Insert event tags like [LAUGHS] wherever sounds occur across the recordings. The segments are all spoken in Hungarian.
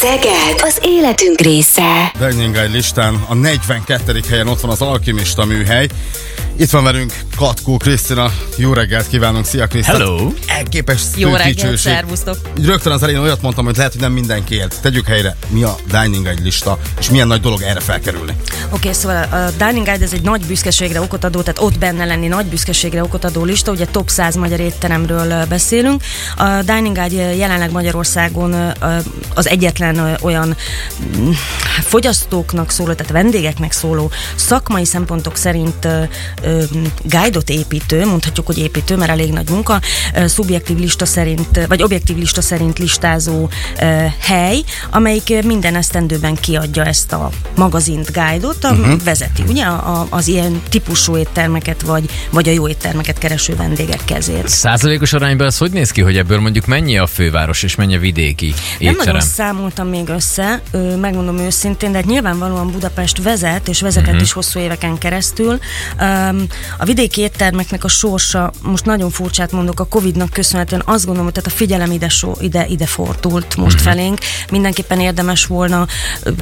Szeged az életünk része. Guide listán a 42. helyen ott van az Alkimista műhely. Itt van velünk Katkó Krisztina. Jó reggelt kívánunk, szia Krisztina. Hello. Elképes Jó reggelt, szervusztok. Rögtön az elején olyat mondtam, hogy lehet, hogy nem mindenki ért. Tegyük helyre, mi a Dining Guide lista, és milyen nagy dolog erre felkerülni. Oké, okay, szóval a Dining Guide ez egy nagy büszkeségre okot adó, tehát ott benne lenni nagy büszkeségre okot adó lista, ugye top 100 magyar étteremről beszélünk. A Dining Guide jelenleg Magyarországon az egyetlen olyan mm, fogyasztóknak szóló, tehát vendégeknek szóló szakmai szempontok szerint guide-ot építő, mondhatjuk, hogy építő, mert elég nagy munka, szubjektív lista szerint, vagy objektív lista szerint listázó hely, amelyik minden esztendőben kiadja ezt a magazint, guide-ot, a, uh-huh. vezeti, ugye, a, az ilyen típusú éttermeket, vagy, vagy a jó éttermeket kereső vendégek kezét. Százalékos arányban az hogy néz ki, hogy ebből mondjuk mennyi a főváros és mennyi a vidéki Nem nagyon étterem? számoltam még össze, megmondom őszintén, de hát nyilvánvalóan Budapest vezet, és vezetett uh-huh. is hosszú éveken keresztül. Um, a vidéki éttermeknek a sorsa, most nagyon furcsát mondok, a Covid-nak köszönhetően azt gondolom, hogy tehát a figyelem ide, so, ide, ide fordult most Mhm. uh-huh. felénk. Mindenképpen érdemes volna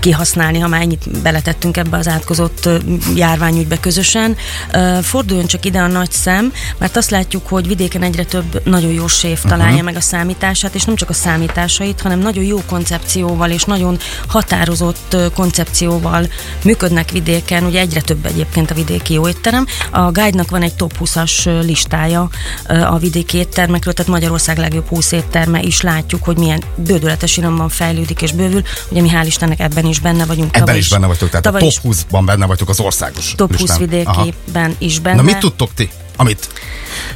kihasználni, ha már ennyit beletettünk ebbe az átkozott járványügybe közösen. Forduljon csak ide a nagy szem, mert azt látjuk, hogy vidéken egyre több nagyon jó séf találja uh-huh. meg a számítását, és nem csak a számításait, hanem nagyon jó koncepcióval és nagyon határozott koncepcióval működnek vidéken, ugye egyre több egyébként a vidéki jó étterem. A Guide-nak van egy top 20-as ö, listája a vidéki éttermekről, tehát Magyarország legjobb 20 étterme is látjuk, hogy milyen bődületes iramban fejlődik és bővül. Ugye mi hál' Istennek ebben is benne vagyunk. Ebben is benne vagytok, tehát a top is 20-ban benne vagytok az országos top 20 listán. Aha. vidékiben is benne. Na mit tudtok ti? Amit,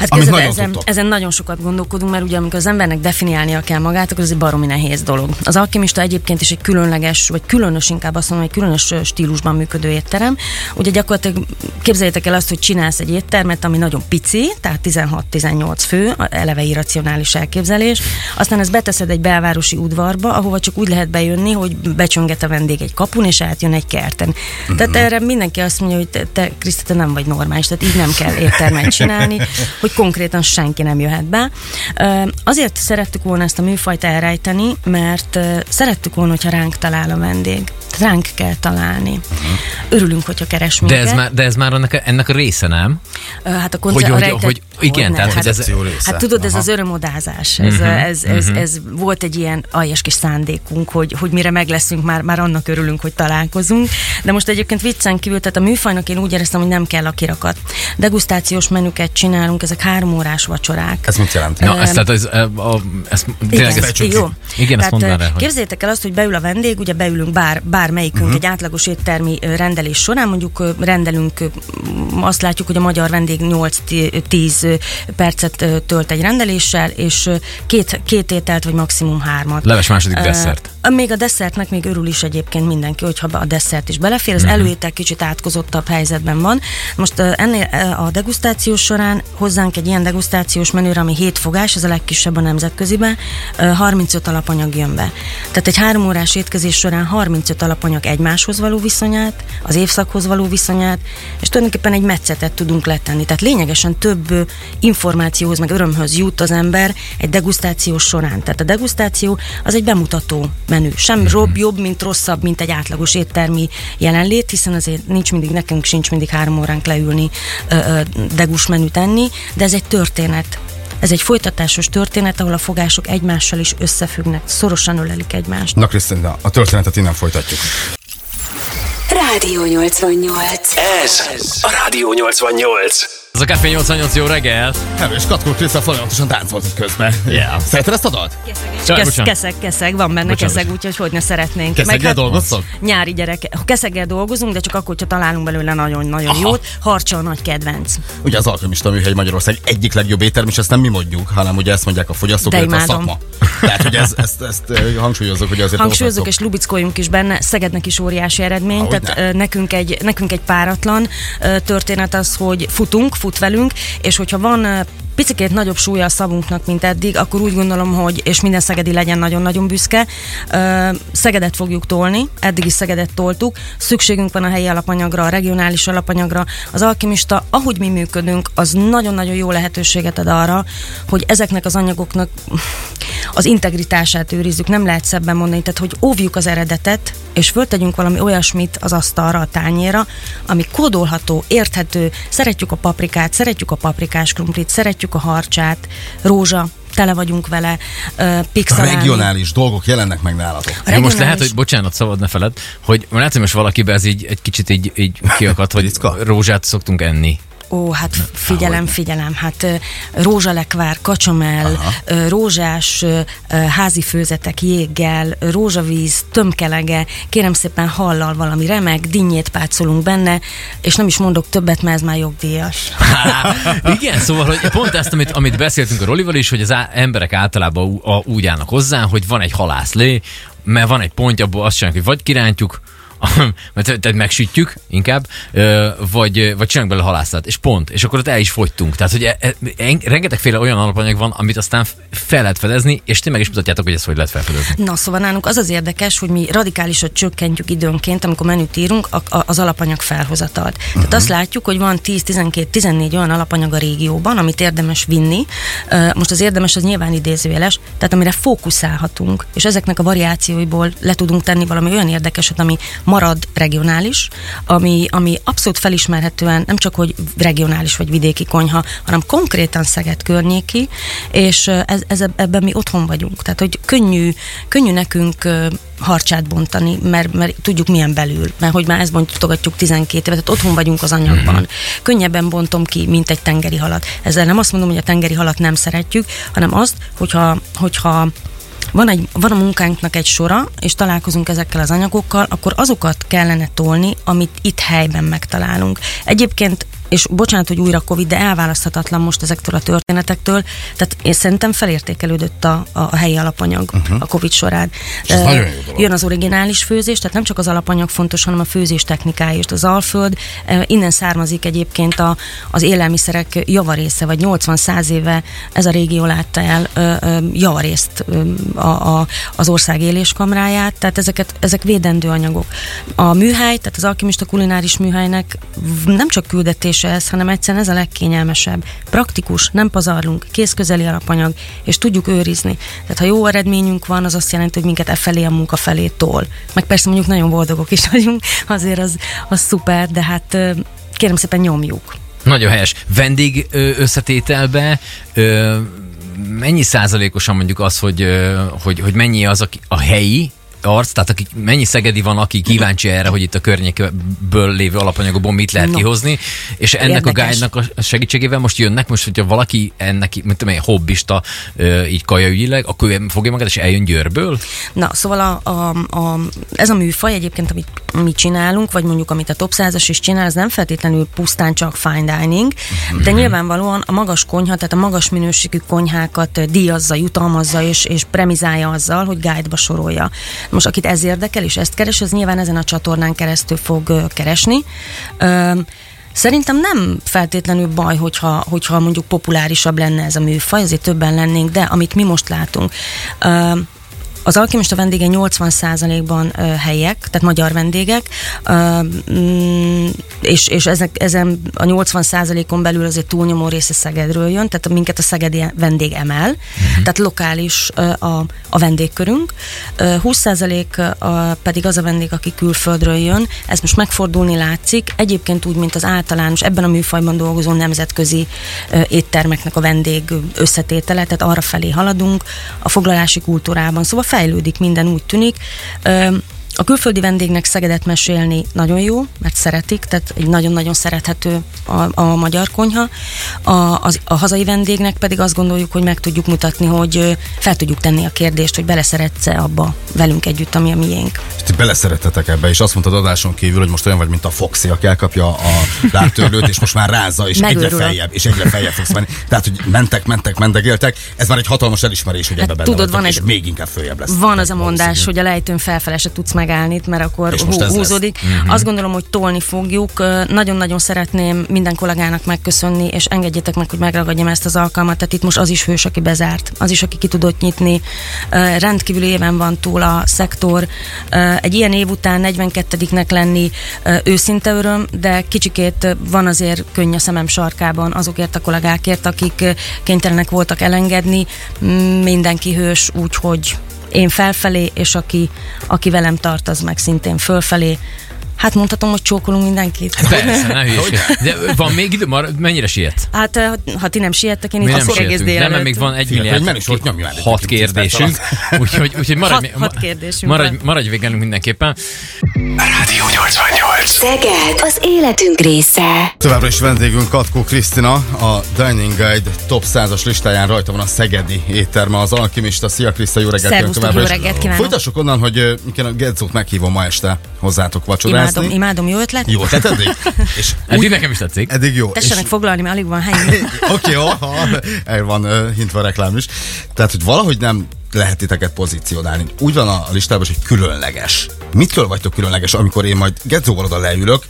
Hát amit nagyon ezen, tudtok. ezen nagyon sokat gondolkodunk, mert ugye amikor az embernek definiálnia kell magát, akkor ez egy baromi nehéz dolog. Az alkimista egyébként is egy különleges, vagy különös inkább azt mondom, egy különös stílusban működő étterem. Ugye gyakorlatilag képzeljétek el azt, hogy csinálsz egy éttermet, ami nagyon pici, tehát 16-18 fő, eleve irracionális elképzelés. Aztán ezt beteszed egy belvárosi udvarba, ahova csak úgy lehet bejönni, hogy becsönget a vendég egy kapun, és átjön egy kerten. Mhm. Tehát erre mindenki azt mondja, hogy te, te Kriszti, te nem vagy normális, tehát így nem kell éttermet csinálni, [LAUGHS] hogy konkrétan senki nem jöhet be. Azért szerettük volna ezt a műfajt elrejteni, mert szerettük volna, hogyha ránk talál a vendég. Tehát Ránk kell találni. Örülünk, hogyha keres Mhm. De minket. ez már, de ez már ennek a, ennek a része, nem? Hát a Hogy- konce- a hogy- rejtett- hogy- igen, Hogyne, tehát, hogy ez- része. Hát tudod, ez Aha. az örömodázás, ez, Mhm, ez, ez, ez volt egy ilyen aljas kis szándékunk, hogy, hogy mire meg leszünk, már, már annak örülünk, hogy találkozunk. De most egyébként viccen kívül, tehát a műfajnak én úgy éreztem, hogy nem kell a kirakat. Degustációs menüket csinálunk, ezek három órás vacsorák. Ez mit jelent? Na, ezt, tehát ez, ezt, tényleg Igen, ezt, jó. igen, ezt mondd Tehát, már el, hogy Képzeljétek el azt, hogy beül a vendég, ugye beülünk bár, bármelyikünk uh-huh. egy átlagos éttermi rendelés során, mondjuk rendelünk, azt látjuk, hogy a magyar vendég 8-10 percet tölt egy rendeléssel, és két, két ételt, vagy maximum hármat. leves második Ö, desszert. Még a desszertnek még örül is egyébként mindenki, hogyha a desszert is belefér. Az előétel kicsit átkozottabb helyzetben van. Most ö, ennél a degustációs során hozzánk egy ilyen degustációs menüre, ami 7 fogás, ez a legkisebb a nemzetköziben, ö, 35 alapanyag jön be. Tehát egy három órás étkezés során 35 alapanyag egymáshoz való viszonyát, az évszakhoz való viszonyát, és tulajdonképpen egy metszetet tudunk letenni. Tehát lényegesen több információhoz, meg örömhöz jut az ember egy degustáció során. Tehát a degustáció az egy bemutató menü. Sem robb, jobb, mint rosszabb, mint egy átlagos éttermi jelenlét, hiszen azért nincs mindig, nekünk sincs mindig három óránk leülni degus menüt enni, de ez egy történet. Ez egy folytatásos történet, ahol a fogások egymással is összefüggnek, szorosan ölelik egymást. Na Krisztina, a történetet innen folytatjuk. Rádió 88. Ez a Rádió 88. Ez a Café 88 jó reggel. Hello, és Katkó Krisztina folyamatosan táncolt itt közben. Yeah. Szereted ezt a dalt? Csak, Kesz, keszeg, keszeg, van benne Bocsánat, keszeg, úgyhogy hogy ne szeretnénk. Keszeggel hát dolgoztok? Nyári gyerek. Keszeggel dolgozunk, de csak akkor, hogyha találunk belőle nagyon-nagyon Aha. jót. Harcsa a nagy kedvenc. Ugye az Alkimista műhely Magyarország egyik legjobb étterem, és ezt nem mi mondjuk, hanem ugye ezt mondják a fogyasztók, De illetve a szakma. Tehát, hogy ez, ezt, ezt, ezt hangsúlyozok, hogy azért Hangsúlyozok és lubickoljunk is benne, Szegednek is óriási eredmény, Ahogy tehát ne. nekünk egy, nekünk egy páratlan történet az, hogy futunk, fut velünk, és hogyha van ö, picikét nagyobb súlya a szavunknak, mint eddig, akkor úgy gondolom, hogy, és minden szegedi legyen nagyon-nagyon büszke, ö, Szegedet fogjuk tolni, eddig is Szegedet toltuk, szükségünk van a helyi alapanyagra, a regionális alapanyagra. Az alkimista, ahogy mi működünk, az nagyon-nagyon jó lehetőséget ad arra, hogy ezeknek az anyagoknak az integritását őrizzük, nem lehet szebben mondani, tehát hogy óvjuk az eredetet, és föltegyünk valami olyasmit az asztalra, a tányéra, ami kódolható, érthető, szeretjük a paprikát, szeretjük a paprikás krumplit, szeretjük a harcsát, rózsa, tele vagyunk vele, uh, pixelálni. Regionális dolgok jelennek meg nálatok. A Ja, most lehet, regionális- hogy bocsánat, szabad ne feled, hogy hogy most valakibe ez így egy kicsit így, így kiakadt, hogy rózsát szoktunk enni. Ó, hát figyelem, figyelem, hát rózsalekvár, kacsamell, ö, rózsás házi főzetek jéggel, rózsavíz, tömkelege, kérem szépen hallal valami remek, dinnyét pácolunk benne, és nem is mondok többet, mert ez már jogdíjas. Há, [LAUGHS] igen, szóval, hogy pont ezt, amit, amit beszéltünk a Rolival is, hogy az á, emberek általában ú, a, úgy állnak hozzá, hogy van egy halászlé, mert van egy pontja, abból azt csináljuk, hogy vagy kirántjuk, [LAUGHS] mert tehát megsütjük inkább, vagy, vagy csinálunk bele halászat, és pont, és akkor ott el is fogytunk. Tehát, hogy e, e, en- rengetegféle olyan alapanyag van, amit aztán fel lehet fedezni, és ti meg is mutatjátok, hogy ezt hogy lehet felfedezni. Na, szóval nálunk az az érdekes, hogy mi radikálisan csökkentjük időnként, amikor menüt írunk, a, a, az alapanyag felhozatalt. Uh-huh. Tehát azt látjuk, hogy van 10, 12, 14 olyan alapanyag a régióban, amit érdemes vinni. Most az érdemes az nyilván idézőjeles, tehát amire fókuszálhatunk, és ezeknek a variációiból le tudunk tenni valami olyan érdekeset, ami marad regionális, ami, ami abszolút felismerhetően nem csak, hogy regionális vagy vidéki konyha, hanem konkrétan Szeged környéki, és ez, ez, ebben mi otthon vagyunk. Tehát, hogy könnyű, könnyű nekünk harcsát bontani, mert, mert tudjuk milyen belül, mert hogy már ezt bontogatjuk 12 évet, tehát otthon vagyunk az anyagban. Könnyebben bontom ki, mint egy tengeri halat. Ezzel nem azt mondom, hogy a tengeri halat nem szeretjük, hanem azt, hogyha, hogyha van, egy, van a munkánknak egy sora, és találkozunk ezekkel az anyagokkal, akkor azokat kellene tolni, amit itt helyben megtalálunk. Egyébként és bocsánat, hogy újra Covid, de elválaszthatatlan most ezektől a történetektől, tehát én szerintem felértékelődött a, a, a helyi alapanyag uh-huh. a Covid során. ez Ö, nagyon jó dolog. Jön az originális főzés, tehát nem csak az alapanyag fontos, hanem a főzés technikája is. Az Alföld, ö, innen származik egyébként a, az élelmiszerek javarésze, vagy 80-100 éve ez a régió látta el ö, javarészt a, a, az ország éléskamráját, tehát ezeket, ezek védendő anyagok. A műhely, tehát az alkimista kulináris műhelynek nem csak küldetése ez, hanem egyszerűen ez a legkényelmesebb. Praktikus, nem pazarlunk, kézközeli alapanyag, és tudjuk őrizni. Tehát ha jó eredményünk van, az azt jelenti, hogy minket e felé a munka felé tol. Meg persze mondjuk nagyon boldogok is vagyunk, [LAUGHS] azért az, az szuper, de hát kérem szépen nyomjuk. Nagyon helyes. Vendég összetételbe ö, mennyi százalékosan mondjuk az, hogy, hogy, hogy mennyi az aki, a helyi arc, tehát aki, mennyi szegedi van, aki kíváncsi erre, hogy itt a környékből lévő alapanyagokból mit lehet No. kihozni, és ennek Érdekes. a guide-nak a segítségével most jönnek, most hogyha valaki ennek, mint tudom én, hobbista, így kajaügyileg, akkor fogja magát és eljön Győrből? Na, szóval a, a, a, ez a műfaj egyébként, amit mi csinálunk, vagy mondjuk amit a Top 100-as is csinál, ez nem feltétlenül pusztán csak fine dining, de nyilvánvalóan a magas konyha, tehát a magas minőségű konyhákat díjazza, jutalmazza és, és premizálja azzal, hogy guide-ba sorolja. Most akit ez érdekel és ezt keres, az nyilván ezen a csatornán keresztül fog keresni. Szerintem nem feltétlenül baj, hogyha, hogyha mondjuk populárisabb lenne ez a műfaj, azért többen lennénk, de amit mi most látunk, az alkimista vendége 80%-ban ö, helyiek, tehát magyar vendégek, ö, mm, és, és ezek, ezen a 80%-on belül azért túlnyomó része Szegedről jön, tehát minket a szegedi vendég emel, uh-huh. tehát lokális ö, a, a vendégkörünk. Ö, 20% a, pedig az a vendég, aki külföldről jön, ez most megfordulni látszik, egyébként úgy, mint az általános, ebben a műfajban dolgozó nemzetközi ö, éttermeknek a vendég összetétele, tehát arra felé haladunk. A foglalási kultúrában, szóval fejlődik minden, úgy tűnik. A külföldi vendégnek Szegedet mesélni nagyon jó, mert szeretik, tehát egy nagyon-nagyon szerethető a, a magyar konyha. A, az, a hazai vendégnek pedig azt gondoljuk, hogy meg tudjuk mutatni, hogy fel tudjuk tenni a kérdést, hogy beleszeretsz-e abba velünk együtt, ami a miénk. És ti beleszerettetek ebbe, és azt mondtad adáson kívül, hogy most olyan vagy, mint a Foxy, aki elkapja a láttörlőt, és most már rázza, és egyre Megőrül. feljebb, és egyre feljebb fogsz menni. Tehát, hogy mentek, mentek, mendegéltek, ez már egy hatalmas elismerés, hogy Hát ebbe tudod, van és egy- még inkább följebb lesz. Van az a mondás, hogy a lejtőn felfele se tudsz megállni, megállni, itt, mert akkor hú, húzódik. Azt gondolom, hogy tolni fogjuk. Nagyon-nagyon szeretném minden kollégának megköszönni, és engedjétek meg, hogy megragadjam ezt az alkalmat. Tehát itt most az is hős, aki bezárt, az is, aki ki tudott nyitni. Rendkívül éven van túl a szektor. Egy ilyen év után 42-nek lenni őszinte öröm, de kicsikét van azért könny a szemem sarkában azokért a kollégákért, akik kénytelenek voltak elengedni. Mindenki hős, úgyhogy én felfelé, és aki, aki velem tart, az meg szintén fölfelé. Hát mondhatom, hogy csókolunk mindenkit. Persze, ne hülyeség. De van még idő? Mar- mennyire siet? Hát, eh, ha ti nem siettek, én itt nem akkor egész sietünk. Nem, délelőtt. mert még van egy milliárd. Hat kérdésünk. Úgyhogy, úgyhogy maradj, Hat- hat kérdésünk maradj, van. maradj végelünk mindenképpen. Rádió 88. Szeged az életünk része. Továbbra is vendégünk Katkó Krisztina, a Dining Guide top 100-as listáján rajta van a Szegedi étterme, az Alkimista. Szia Kriszta, jó reggelt Szervusztok, jó reggelt kívánok. Folytassuk onnan, hogy Miken a Gedzót meghívom ma este hozzátok vacsorázni. Imádom, imádom, jó ötlet? Jó, tehát eddig? [LAUGHS] És Eddig nekem is tetszik. eddig jó. Tessenek És- foglalni, mert alig van hely. [LAUGHS] Oké, jó, ha el van uh, hintve a reklám is. Tehát, hogy valahogy nem lehet titeket pozícionálni. Úgy van a, listában, hogy különleges. Mitől vagytok különleges, amikor én majd Gedzóval oda leülök,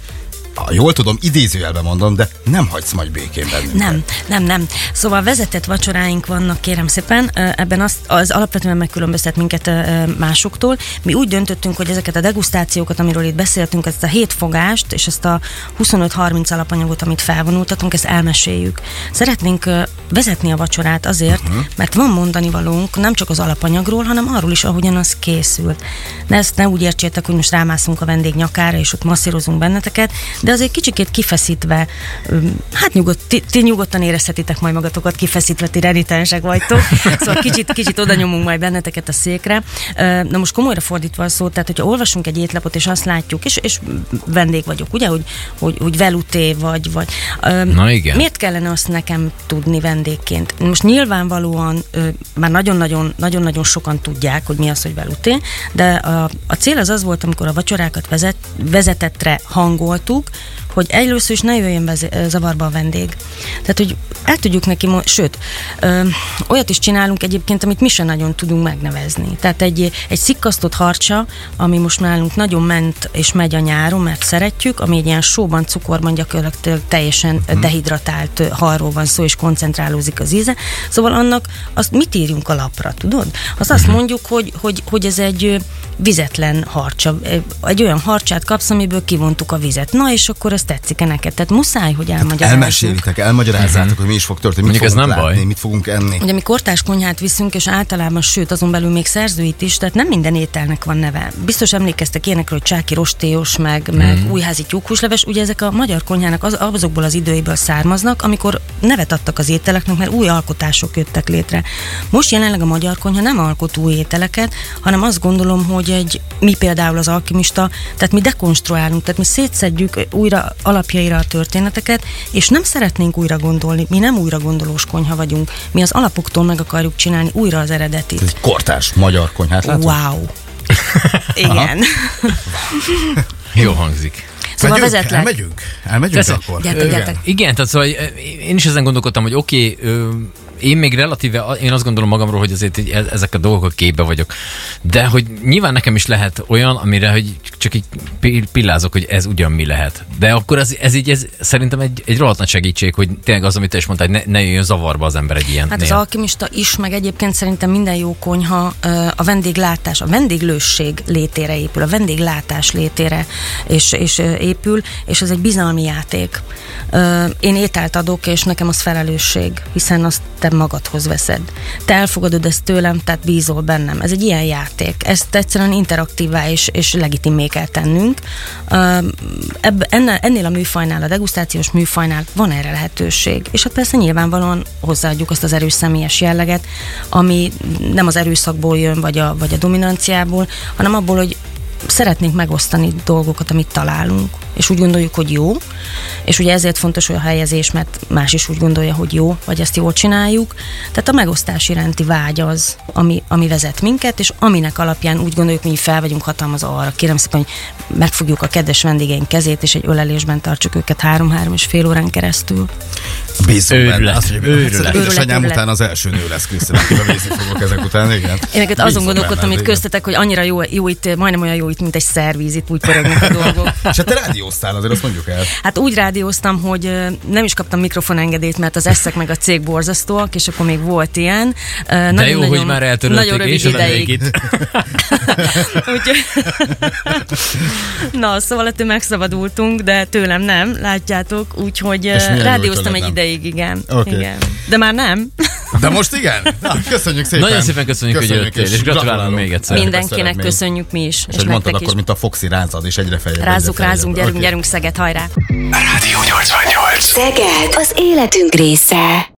jól tudom, idézőjelben mondom, de nem hagysz majd békén bennünket. Nem, nem, nem. Szóval vezetett vacsoráink vannak, kérem szépen. Ebben az, az alapvetően megkülönböztet minket másoktól. Mi úgy döntöttünk, hogy ezeket a degustációkat, amiről itt beszéltünk, ezt a hét fogást és ezt a 25-30 alapanyagot, amit felvonultatunk, ezt elmeséljük. Szeretnénk vezetni a vacsorát azért, uh-huh. mert van mondani valónk nem csak az alapanyagról, hanem arról is, ahogyan az készült. De ezt ne úgy értsétek, hogy most rámászunk a vendég nyakára, és ott masszírozunk benneteket, de azért kicsikét kifeszítve, hát nyugodt, ti, ti nyugodtan érezhetitek majd magatokat kifeszítve, ti renitensek vagytok, szóval kicsit, kicsit oda nyomunk majd benneteket a székre. Na most komolyra fordítva a szót, tehát hogyha olvasunk egy étlapot, és azt látjuk, és, és vendég vagyok, ugye, hogy, hogy, hogy veluté vagy, vagy Na igen. Miért kellene azt nekem tudni vendégként? Most nyilvánvalóan már nagyon-nagyon, nagyon-nagyon sokan tudják, hogy mi az, hogy veluté, de a, a cél az az volt, amikor a vacsorákat vezet, vezetettre hangoltuk, hogy először is ne jöjjön be zavarba a vendég. Tehát, hogy el tudjuk neki, mo- sőt, ö, olyat is csinálunk egyébként, amit mi sem nagyon tudunk megnevezni. Tehát egy, egy szikkasztott harcsa, ami most nálunk nagyon ment és megy a nyáron, mert szeretjük, ami egy ilyen sóban, cukorban gyakorlatilag teljesen uh-huh. dehidratált ö, halról van szó, és koncentrálózik az íze. Szóval annak azt mit írjunk a lapra, tudod? Azt azt mondjuk, hogy, hogy, hogy ez egy vizetlen harcsa. Egy olyan harcsát kapsz, amiből kivontuk a vizet. Na, és akkor ez tetszik-e neked? Tehát muszáj, hogy elmagyarázzuk. Elmesélitek, elmagyarázzátok, hogy mi is fog történni, mit Mondjuk ez nem látni, baj. mit fogunk enni. Ugye mi kortás konyhát viszünk, és általában, sőt, azon belül még szerzőit is, tehát nem minden ételnek van neve. Biztos emlékeztek ilyenekről, hogy csáki rostéos, meg, meg Mhm. újházi tyúkhúsleves, ugye ezek a magyar konyhának az, azokból az időiből származnak, amikor nevet adtak az ételeknek, mert új alkotások jöttek létre. Most jelenleg a magyar konyha nem alkot új ételeket, hanem azt gondolom, hogy egy, mi például az alkimista, tehát mi dekonstruálunk, tehát mi szétszedjük újra alapjaira a történeteket, és nem szeretnénk újra gondolni, mi nem újra gondolós konyha vagyunk, mi az alapoktól meg akarjuk csinálni újra az eredetit. Ez egy kortás magyar konyhát látunk? Wow! [LAUGHS] Igen. [LAUGHS] Jó hangzik. Szóval Megyünk? vezetlek. Elmegyünk? Elmegyünk Persze. akkor? Gyertek, Igen. gyertek. Igen, tehát szóval eh, én is ezen gondolkodtam, hogy oké, okay, én még relatíve, én azt gondolom magamról, hogy azért e- ezek a dolgok képbe vagyok. De hogy nyilván nekem is lehet olyan, amire hogy csak így pi- pillázok, hogy ez ugyan mi lehet. De akkor ez, ez így, ez szerintem egy, egy rohadt nagy segítség, hogy tényleg az, amit te is mondtál, hogy ne, ne jöjjön zavarba az ember egy ilyen. Hát az alkimista is, meg egyébként szerintem minden jó konyha a vendéglátás, a vendéglősség létére épül, a vendéglátás létére és, és épül, és ez egy bizalmi játék. Én ételt adok, és nekem az felelősség, hiszen azt te magadhoz veszed. Te elfogadod ezt tőlem, tehát bízol bennem. Ez egy ilyen játék. Ezt egyszerűen interaktívá és, és legitimé kell tennünk. Ebb, ennél, ennél a műfajnál, a degustációs műfajnál van erre lehetőség. És hát persze nyilvánvalóan hozzáadjuk azt az erős személyes jelleget, ami nem az erőszakból jön, vagy a, vagy a dominanciából, hanem abból, hogy szeretnénk megosztani dolgokat, amit találunk, és úgy gondoljuk, hogy jó, és ugye ezért fontos hogy a helyezés, mert más is úgy gondolja, hogy jó, vagy ezt jól csináljuk. Tehát a megosztás iránti vágy az, ami, ami vezet minket, és aminek alapján úgy gondoljuk, hogy mi fel vagyunk hatalmazva arra. Kérem szépen, hogy megfogjuk a kedves vendégeink kezét, és egy ölelésben tartsuk őket három-három és fél órán keresztül. Bízunk benne. Őrület. Azt mondja, Őrület. Édesanyám után az első nő lesz Krisztina, akivel nézni fogok ezek után, igen. Én neked azon Bízom gondolkodtam itt köztetek, hogy annyira jó, jó itt, majdnem olyan jó itt, mint egy szervíz, itt úgy pörögnek a dolgok. És hát te rádióztál, azért azt mondjuk el. Hát úgy rádióztam, hogy nem is kaptam mikrofonengedélyt, mert az eszek meg a cég borzasztóak, és akkor még volt ilyen. De nagyon- jó, nagyon- hogy már Nagyon eltörölték, rövid és ideig. itt. [LAUGHS] Úgyhogy... Na, szóval ettől megszabadultunk, de tőlem nem, látjátok, úgyhogy rádióztam egy tőled ideig, igen. Oké. igen. De már nem. De most igen? [LAUGHS] Na, köszönjük szépen. Nagyon szépen köszönjük, hogy jöttél, és gratulálunk még egyszer. Mindenkinek köszönjük mi is, És és, hogy mondtad, nektek akkor, is. mint a Foxy rázad, és egyre feljebb. Rázzuk, egyre rázzunk, feljebb. gyerünk, Oké. gyerünk, Szeged, hajrá! Rádió 88. Szeged az életünk része.